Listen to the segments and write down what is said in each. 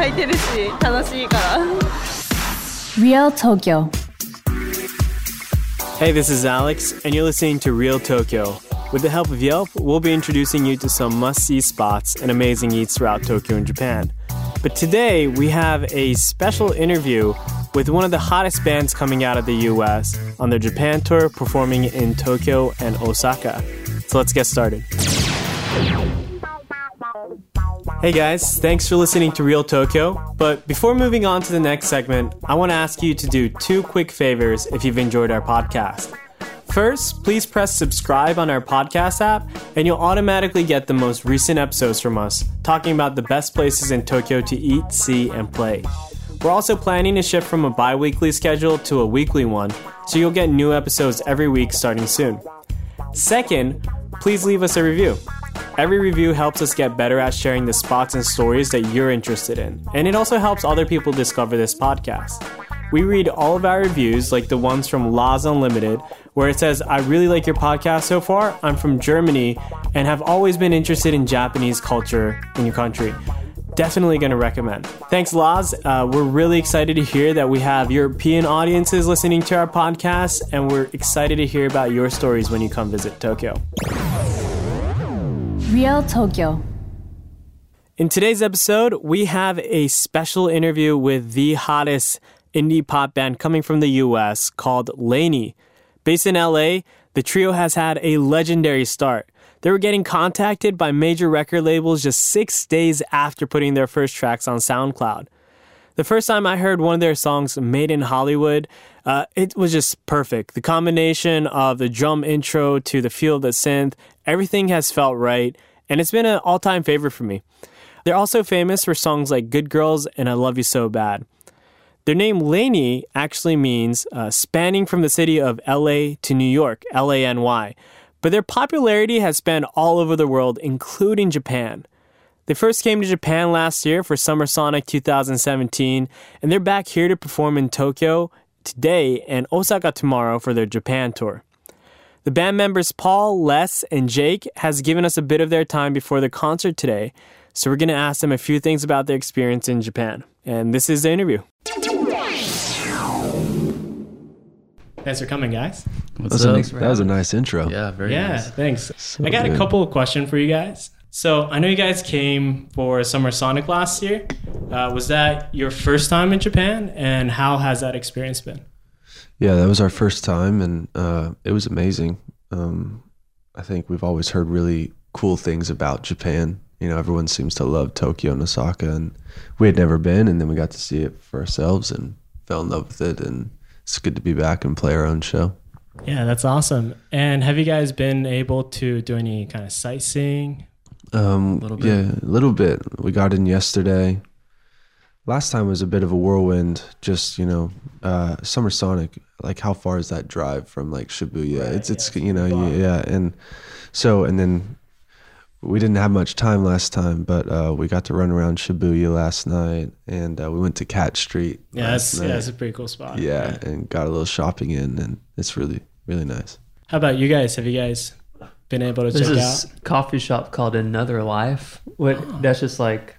店ずっと開いてるし楽しいから Real Tokyo. Hey, this is Alex, and you're listening to Real Tokyo. With the help of Yelp, we'll be introducing you to some must see spots and amazing eats throughout Tokyo and Japan. But today, we have a special interview with one of the hottest bands coming out of the US on their Japan tour performing in Tokyo and Osaka. So let's get started. Hey guys, thanks for listening to Real Tokyo. But before moving on to the next segment, I want to ask you to do two quick favors if you've enjoyed our podcast. First, please press subscribe on our podcast app, and you'll automatically get the most recent episodes from us, talking about the best places in Tokyo to eat, see, and play. We're also planning to shift from a bi weekly schedule to a weekly one, so you'll get new episodes every week starting soon. Second, please leave us a review. Every review helps us get better at sharing the spots and stories that you're interested in, and it also helps other people discover this podcast. We read all of our reviews, like the ones from Laws Unlimited, where it says, I really like your podcast so far. I'm from Germany and have always been interested in Japanese culture in your country. Definitely going to recommend. Thanks, Laz. Uh, we're really excited to hear that we have European audiences listening to our podcast, and we're excited to hear about your stories when you come visit Tokyo. Real Tokyo. In today's episode, we have a special interview with the hottest indie pop band coming from the US called LANY. Based in LA, the trio has had a legendary start. They were getting contacted by major record labels just six days after putting their first tracks on SoundCloud. The first time I heard one of their songs, Made in Hollywood, uh, it was just perfect. The combination of the drum intro to the feel of the synth, everything has felt right, and it's been an all time favorite for me. They're also famous for songs like Good Girls and I Love You So Bad. Their name LANY actually means uh, spanning from the city of LA to New York, L A N Y. But their popularity has spanned all over the world, including Japan. They first came to Japan last year for Summer Sonic 2017, and they're back here to perform in Tokyo today and Osaka tomorrow for their Japan tour. The band members Paul, Les, and Jake has given us a bit of their time before the concert today, so we're going to ask them a few things about their experience in Japan. And this is the interview. Thanks for coming, guys. What's That up? was, a, that was a nice intro. Yeah, very yeah, nice. thanks. So I got a couple of questions for you guys. So I know you guys came for Summer Sonic last year. Uh, was that your first time in Japan, and how has that experience been? Yeah, that was our first time, and uh, it was amazing. Um, I think we've always heard really cool things about Japan. You know, everyone seems to love Tokyo and Osaka, and we had never been, and then we got to see it for ourselves and fell in love with it. And it's good to be back and play our own show. Yeah, that's awesome. And have you guys been able to do any kind of sightseeing? Um, Little bit. Yeah, a little bit. We got in yesterday. Last time was a bit of a whirlwind. Just you know, uh, Summer Sonic. Like, how far is that drive from like Shibuya? Right, it's it's yeah, you know far. yeah, yeah, and so and then we didn't have much time last time, but uh, we got to run around Shibuya last night, and uh, we went to Cat Street. Yeah, last that's, yeah, that's a pretty cool spot. yeah, and got a little shopping in, and it's really really nice. How about you guys? Have you guys been able to There's check this out? coffee shop called Another Life. What? That's just like,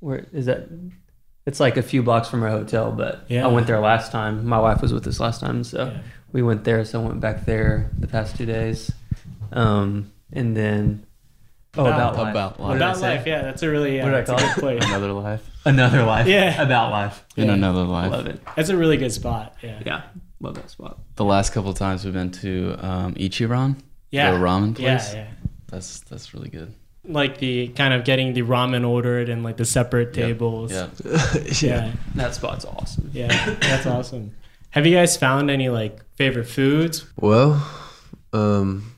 where is that? It's like a few blocks from our hotel, but Yeah. I went there last time. My wife was with us last time, so Yeah. we went there. So I went back there the past two days, um, and then oh, About- about life. about What did I About life, yeah, that's a really yeah, What did I call it? place. Another life. Another life. Yeah. about life. In Yeah. another life. Love it. That's a really good spot. Yeah, Yeah, love that spot. The last couple times we've been to um, Ichiran, yeah, the ramen yeah, place. yeah. That's that's really good. Like the kind of getting the ramen ordered and like the separate tables. Yeah. yeah, That spot's awesome. yeah, that's awesome. Have you guys found any like favorite foods? Well, um,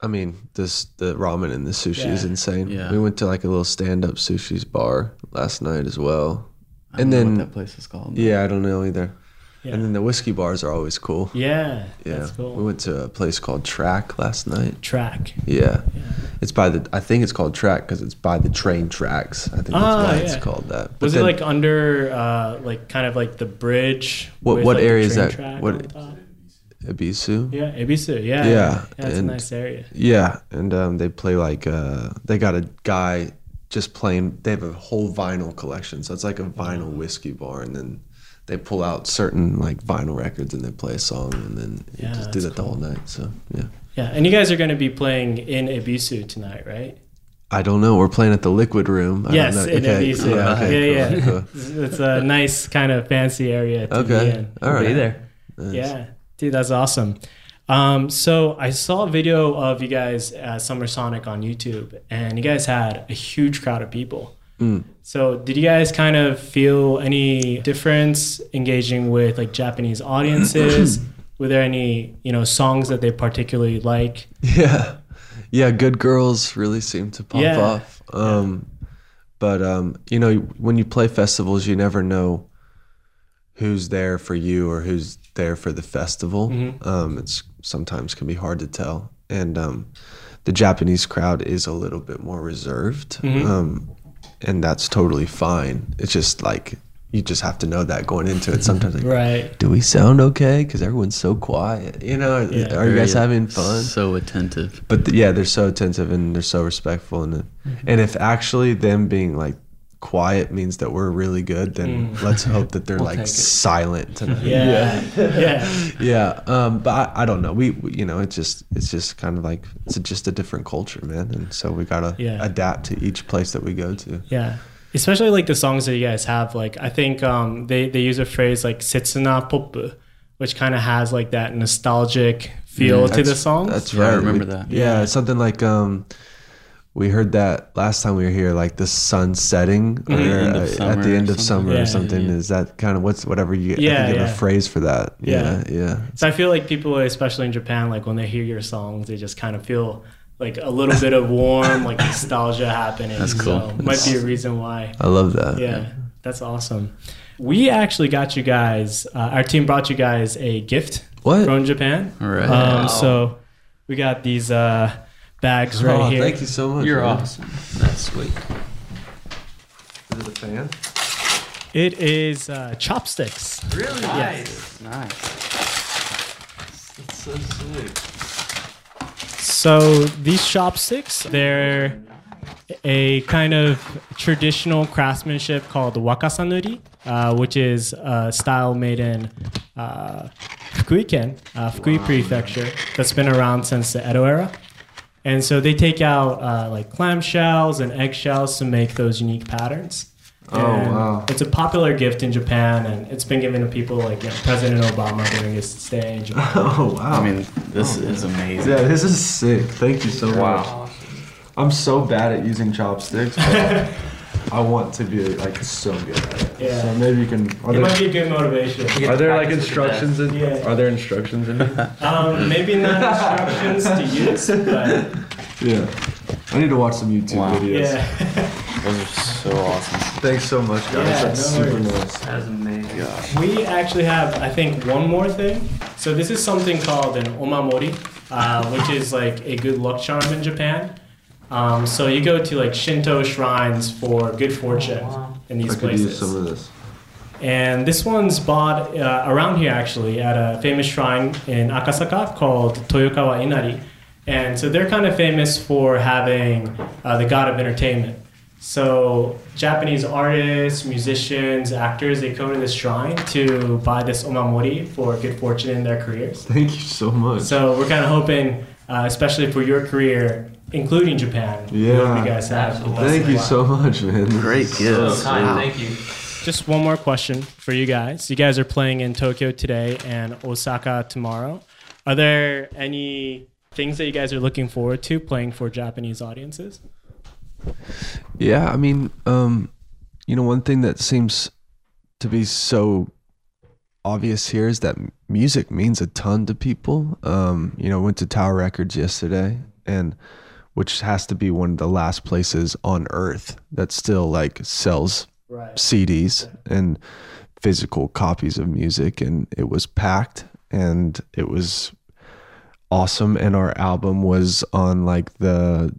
I mean, this the ramen and the sushi is insane. Yeah. We went to like a little stand-up sushi's bar last night as well. I And don't know then- what that place is called. Yeah, I don't know either. Yeah, And then the whiskey bars are always cool. yeah, Yeah, that's cool. we went to a place called Track last night. Track. Yeah, Yeah. it's by the. I think it's called Track because it's by the train tracks. I think that's Ah, why yeah. it's called that. But Was it like under uh like kind of like the bridge? What- what like, area is that? What- top? Ebisu. Yeah, Ebisu. Yeah. Yeah, Yeah, a and- nice area. Yeah, and um, they play like uh, they got a guy just playing. They have a whole vinyl collection, so it's like a vinyl whiskey bar, and then they pull out certain like vinyl records and they play a song, and then you Yeah, just do that's that the whole night. So yeah, Yeah, and you guys are going to be playing in Ebisu tonight, right? I don't know. We're playing at the Liquid Room. I yes, don't know. in Ebisu. Yeah, okay, yeah, cool, yeah. cool. It's a nice kind of fancy area to be Okay, in. all right. Be there. Nice. Yeah, dude, that's awesome. Um, so I saw a video of you guys at Summer Sonic on YouTube, and you guys had a huge crowd of people. Mm. So did you guys kind of feel any difference engaging with like Japanese audiences? Were there any you know songs that they particularly like? Yeah, yeah. Good girls really seem to pop Yeah. off. Um, But um, you know, when you play festivals, you never know who's there for you or who's there for the festival. Mhm. Um, it's sometimes can be hard to tell, and um, the Japanese crowd is a little bit more reserved, Mhm. And that's totally fine. It's just like you just have to know that going into it. Sometimes, like, Right. do we sound okay? Because everyone's so quiet. You know, Yeah. are you guys Very, having fun? So attentive. But th- yeah, they're so attentive and they're so respectful, and mm-hmm. and if actually them being like quiet means that we're really good, then Mm. let's hope that they're We'll like silent tonight. Yeah. Yeah. yeah. Um, but I, I don't know. We, we you know it's just it's just kind of like it's just a different culture, man, and so we gotta Yeah. adapt to each place that we go to. Yeah. Especially like the songs that you guys have. Like I think um, they, they use a phrase like setsuna pop, which kind of has like that nostalgic feel to the That's- songs. That's Yeah, I remember We- that. Yeah, Yeah. something like um, we heard that last time we were here, like the sun setting or, Mhm. End uh, summer at the end of something. summer Yeah, or something. yeah. Is that kind of what's whatever you? I Yeah, think you have a phrase for that. Yeah. Yeah, yeah. So I feel like people, especially in Japan, like when they hear your songs, they just kind of feel like a little bit of warm, like nostalgia happening. That's cool. So might be a reason why. I love that. Yeah, that's awesome. We actually got you guys. Uh, our team brought you guys a gift What? from Japan. All right. Um, so we got these uh, bags right oh, here. thank you so much. You're man. awesome. That's sweet. Is it a fan? It is uh, chopsticks. Really Yes. nice. That's so sweet. So these chopsticks, they're a kind of traditional craftsmanship called wakasanuri, uh, which is a style made in uh, Fukui-ken, uh, Fukui Prefecture, that's been around since the Edo era. And so they take out uh, like clamshells and eggshells to make those unique patterns. Oh, And wow. It's a popular gift in Japan, and it's been given to people like you know, President Obama during his stay in Japan. Oh wow. I mean, this is amazing. yeah, this is sick. Thank you so much. I'm so bad at using chopsticks. But I want to be like so good at it. Yeah. So maybe you can. Are It might be a good motivation. are there like Practice the instructions in? Yeah. Are there instructions in it? Um, maybe not instructions to use, but yeah. I need to watch some YouTube Wow. videos. yeah. Those are so awesome. Thanks so much, guys. Yeah, That's no super worries. nice. That's amazing. we actually have, I think, one more thing. So this is something called an omamori, uh, which is like a good luck charm in Japan. Um, so you go to like Shinto shrines for good fortune in these I could use places. some of this. And this one's bought uh, around here actually at a famous shrine in Akasaka called Toyokawa Inari. And so they're kind of famous for having uh, the god of entertainment. So Japanese artists, musicians, actors, they come to this shrine to buy this omamori for good fortune in their careers. Thank you so much. So we're kind of hoping, uh, especially for your career, including Japan, Yeah. you guys have. Thank you so much, man. Great This is so Kind, thank you. Just one more question for you guys. You guys are playing in Tokyo today and Osaka tomorrow. Are there any things that you guys are looking forward to playing for Japanese audiences? Yeah, I mean, um, you know, one thing that seems to be so obvious here is that music means a ton to people. Um, you know, went to Tower Records yesterday, and which has to be one of the last places on earth that still like sells Right. CDs and physical copies of music, and it was packed, and it was awesome. And our album was on like the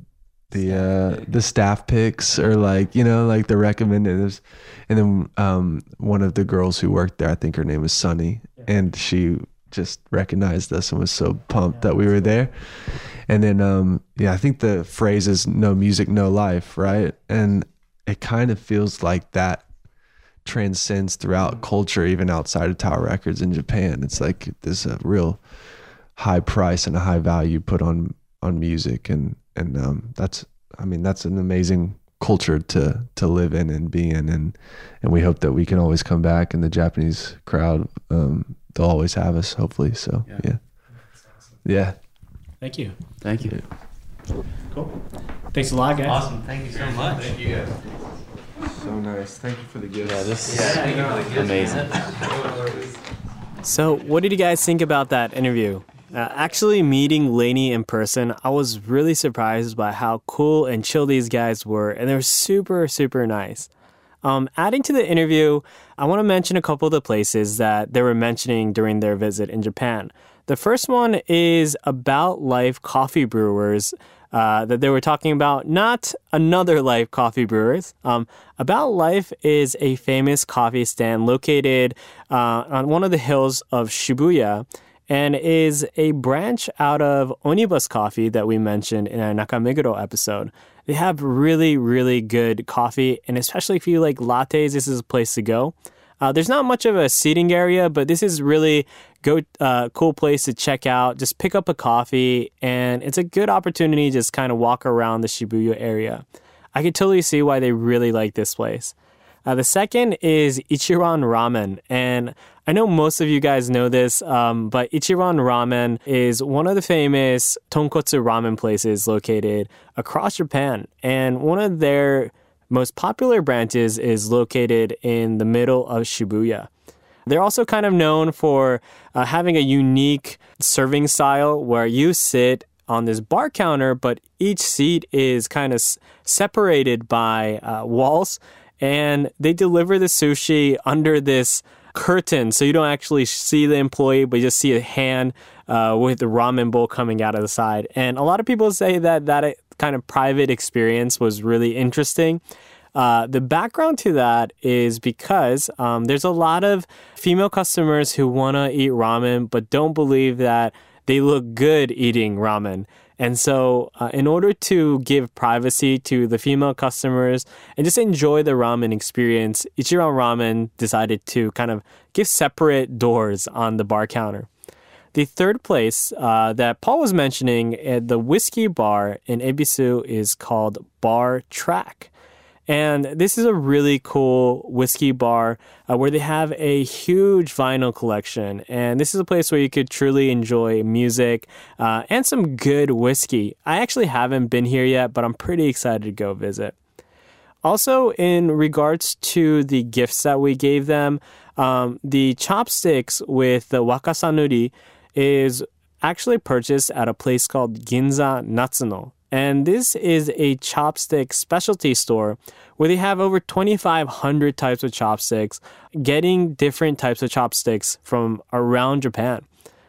the uh the staff picks or like you know like the recommended and then um one of the girls who worked there i think her name was sunny and she just recognized us and was so pumped that we were there. And then, um, yeah, I think the phrase is "no music, no life," right? And it kind of feels like that transcends throughout culture, even outside of Tower Records in Japan. It's like there's a real high price and a high value put on on music, and and um, that's, I mean, that's an amazing culture to to live in and be in, and and we hope that we can always come back, and the Japanese crowd, um, they'll always have us, hopefully. So Yeah. yeah, yeah. Thank you. Thank you. Cool. Thanks a lot, guys. Awesome. Thank you so much. Thank you guys. So nice. Thank you for the gift. Yeah, this is amazing. So, what did you guys think about that interview? Uh, actually, meeting LANY in person, I was really surprised by how cool and chill these guys were, and they're super, super nice. Um, adding to the interview, I want to mention a couple of the places that they were mentioning during their visit in Japan. The first one is about life coffee brewers uh, that they were talking about, not another life coffee brewers. Um, about life is a famous coffee stand located uh, on one of the hills of Shibuya and is a branch out of Onibus Coffee that we mentioned in our Nakameguro episode. They have really, really good coffee, and especially if you like lattes, this is a place to go. Uh, there's not much of a seating area, but this is really go uh, cool place to check out. Just pick up a coffee, and it's a good opportunity to just kind of walk around the Shibuya area. I could totally see why they really like this place. Uh, the second is Ichiran Ramen. And I know most of you guys know this, um, but Ichiran Ramen is one of the famous tonkotsu ramen places located across Japan. And one of their most popular branches is located in the middle of Shibuya. They're also kind of known for uh, having a unique serving style where you sit on this bar counter, but each seat is kind of separated by uh, walls, and they deliver the sushi under this curtain, so you don't actually see the employee, but you just see a hand uh, with the ramen bowl coming out of the side. And a lot of people say that that uh, kind of private experience was really interesting. Uh, the background to that is because um, there's a lot of female customers who want to eat ramen but don't believe that they look good eating ramen. And so, uh, in order to give privacy to the female customers and just enjoy the ramen experience, Ichiran Ramen decided to kind of give separate doors on the bar counter. The third place uh, that Paul was mentioning at the whiskey bar in Ebisu is called Bar Track. And this is a really cool whiskey bar uh, where they have a huge vinyl collection. And this is a place where you could truly enjoy music uh, and some good whiskey. I actually haven't been here yet, but I'm pretty excited to go visit. Also, in regards to the gifts that we gave them, um, the chopsticks with the wakasanuri is actually purchased at a place called Ginza Natsuno. And this is a chopstick specialty store where they have over 2,500 types of chopsticks, getting different types of chopsticks from around Japan.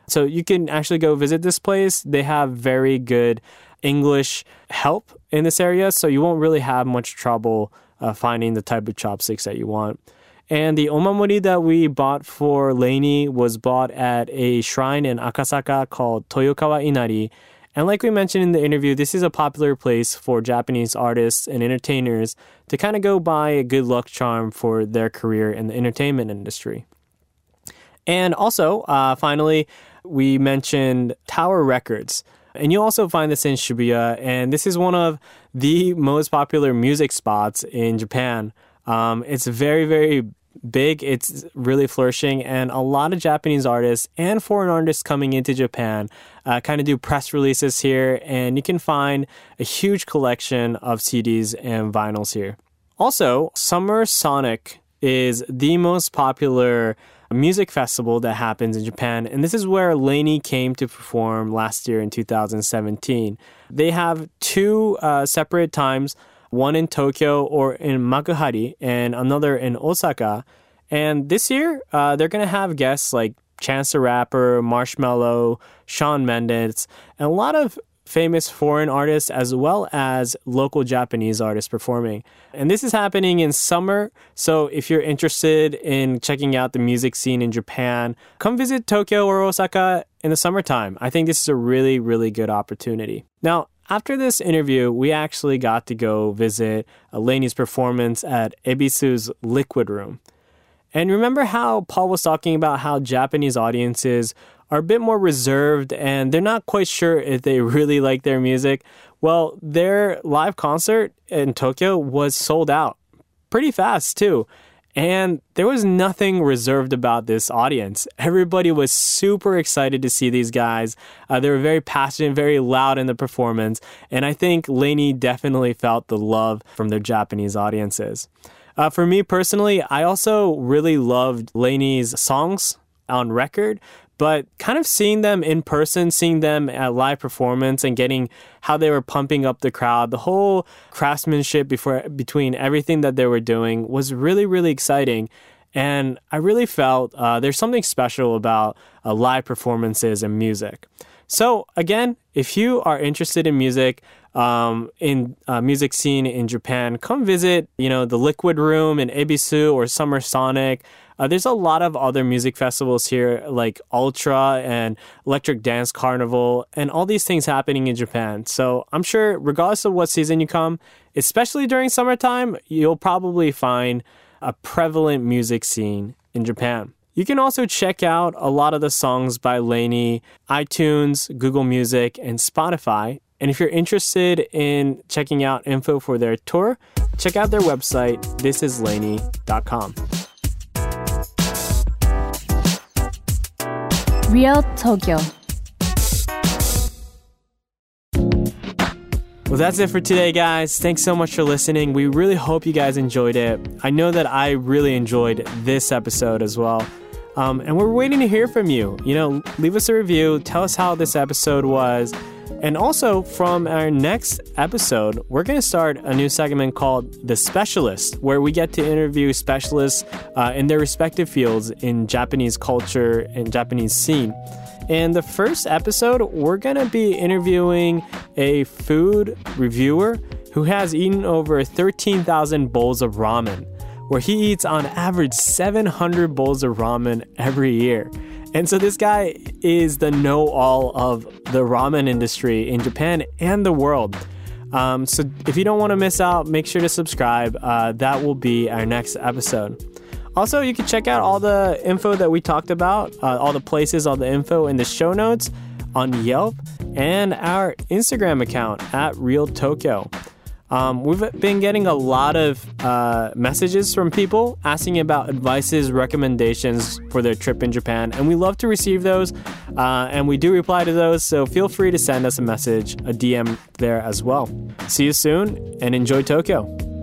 So you can actually go visit this place. They have very good English help in this area, so you won't really have much trouble uh, finding the type of chopsticks that you want. And the omamori that we bought for LANY was bought at a shrine in Akasaka called Toyokawa Inari. And like we mentioned in the interview, this is a popular place for Japanese artists and entertainers to kind of go buy a good luck charm for their career in the entertainment industry. And also, uh, finally, we mentioned Tower Records. And you also find this in Shibuya, and this is one of the most popular music spots in Japan. Um, it's very, very big. It's really flourishing, and a lot of Japanese artists and foreign artists coming into Japan uh, kind of do press releases here, and you can find a huge collection of CDs and vinyls here. Also, Summer Sonic is the most popular music festival that happens in Japan, and this is where LANY came to perform last year in 2017. They have two uh, separate times one in Tokyo or in Makuhari, and another in Osaka. And this year, uh, they're going to have guests like Chance the Rapper, Marshmello, Shawn Mendes, and a lot of famous foreign artists as well as local Japanese artists performing. And this is happening in summer. So if you're interested in checking out the music scene in Japan, come visit Tokyo or Osaka in the summertime. I think this is a really, really good opportunity. Now, after this interview, we actually got to go visit LANY's performance at Ebisu's Liquid Room. And remember how Paul was talking about how Japanese audiences are a bit more reserved and they're not quite sure if they really like their music? Well, their live concert in Tokyo was sold out pretty fast, too. And there was nothing reserved about this audience. Everybody was super excited to see these guys. Uh, they were very passionate, very loud in the performance. And I think LANY definitely felt the love from their Japanese audiences. Uh, for me personally, I also really loved LANY's songs on record, but kind of seeing them in person, seeing them at live performance and getting how they were pumping up the crowd, the whole craftsmanship before between everything that they were doing was really, really exciting. And I really felt uh, there's something special about uh, live performances and music. So again, if you are interested in music, um, in uh, music scene in Japan, come visit, you know, the Liquid Room in Ebisu or Summer Sonic. Uh, there's a lot of other music festivals here, like Ultra and Electric Dance Carnival, and all these things happening in Japan. So I'm sure, regardless of what season you come, especially during summertime, you'll probably find a prevalent music scene in Japan. You can also check out a lot of the songs by LANY, iTunes, Google Music, and Spotify. And if you're interested in checking out info for their tour, check out their website, thisislany.com. Real Tokyo. Well, that's it for today, guys. Thanks so much for listening. We really hope you guys enjoyed it. I know that I really enjoyed this episode as well. Um, and we're waiting to hear from you. You know, leave us a review, tell us how this episode was. And also, from our next episode, we're going to start a new segment called The Specialist, where we get to interview specialists uh, in their respective fields in Japanese culture and Japanese scene. In the first episode, we're going to be interviewing a food reviewer who has eaten over 13,000 bowls of ramen, where he eats on average 700 bowls of ramen every year. And so this guy is the know all of the ramen industry in Japan and the world. Um, so if you don't want to miss out, make sure to subscribe. Uh, that will be our next episode. Also, you can check out all the info that we talked about, uh, all the places, all the info in the show notes on Yelp and our Instagram account at Real Tokyo. Um, we've been getting a lot of uh, messages from people asking about advices, recommendations for their trip in Japan, and we love to receive those. Uh, and we do reply to those, so feel free to send us a message, a DM there as well. See you soon, and enjoy Tokyo.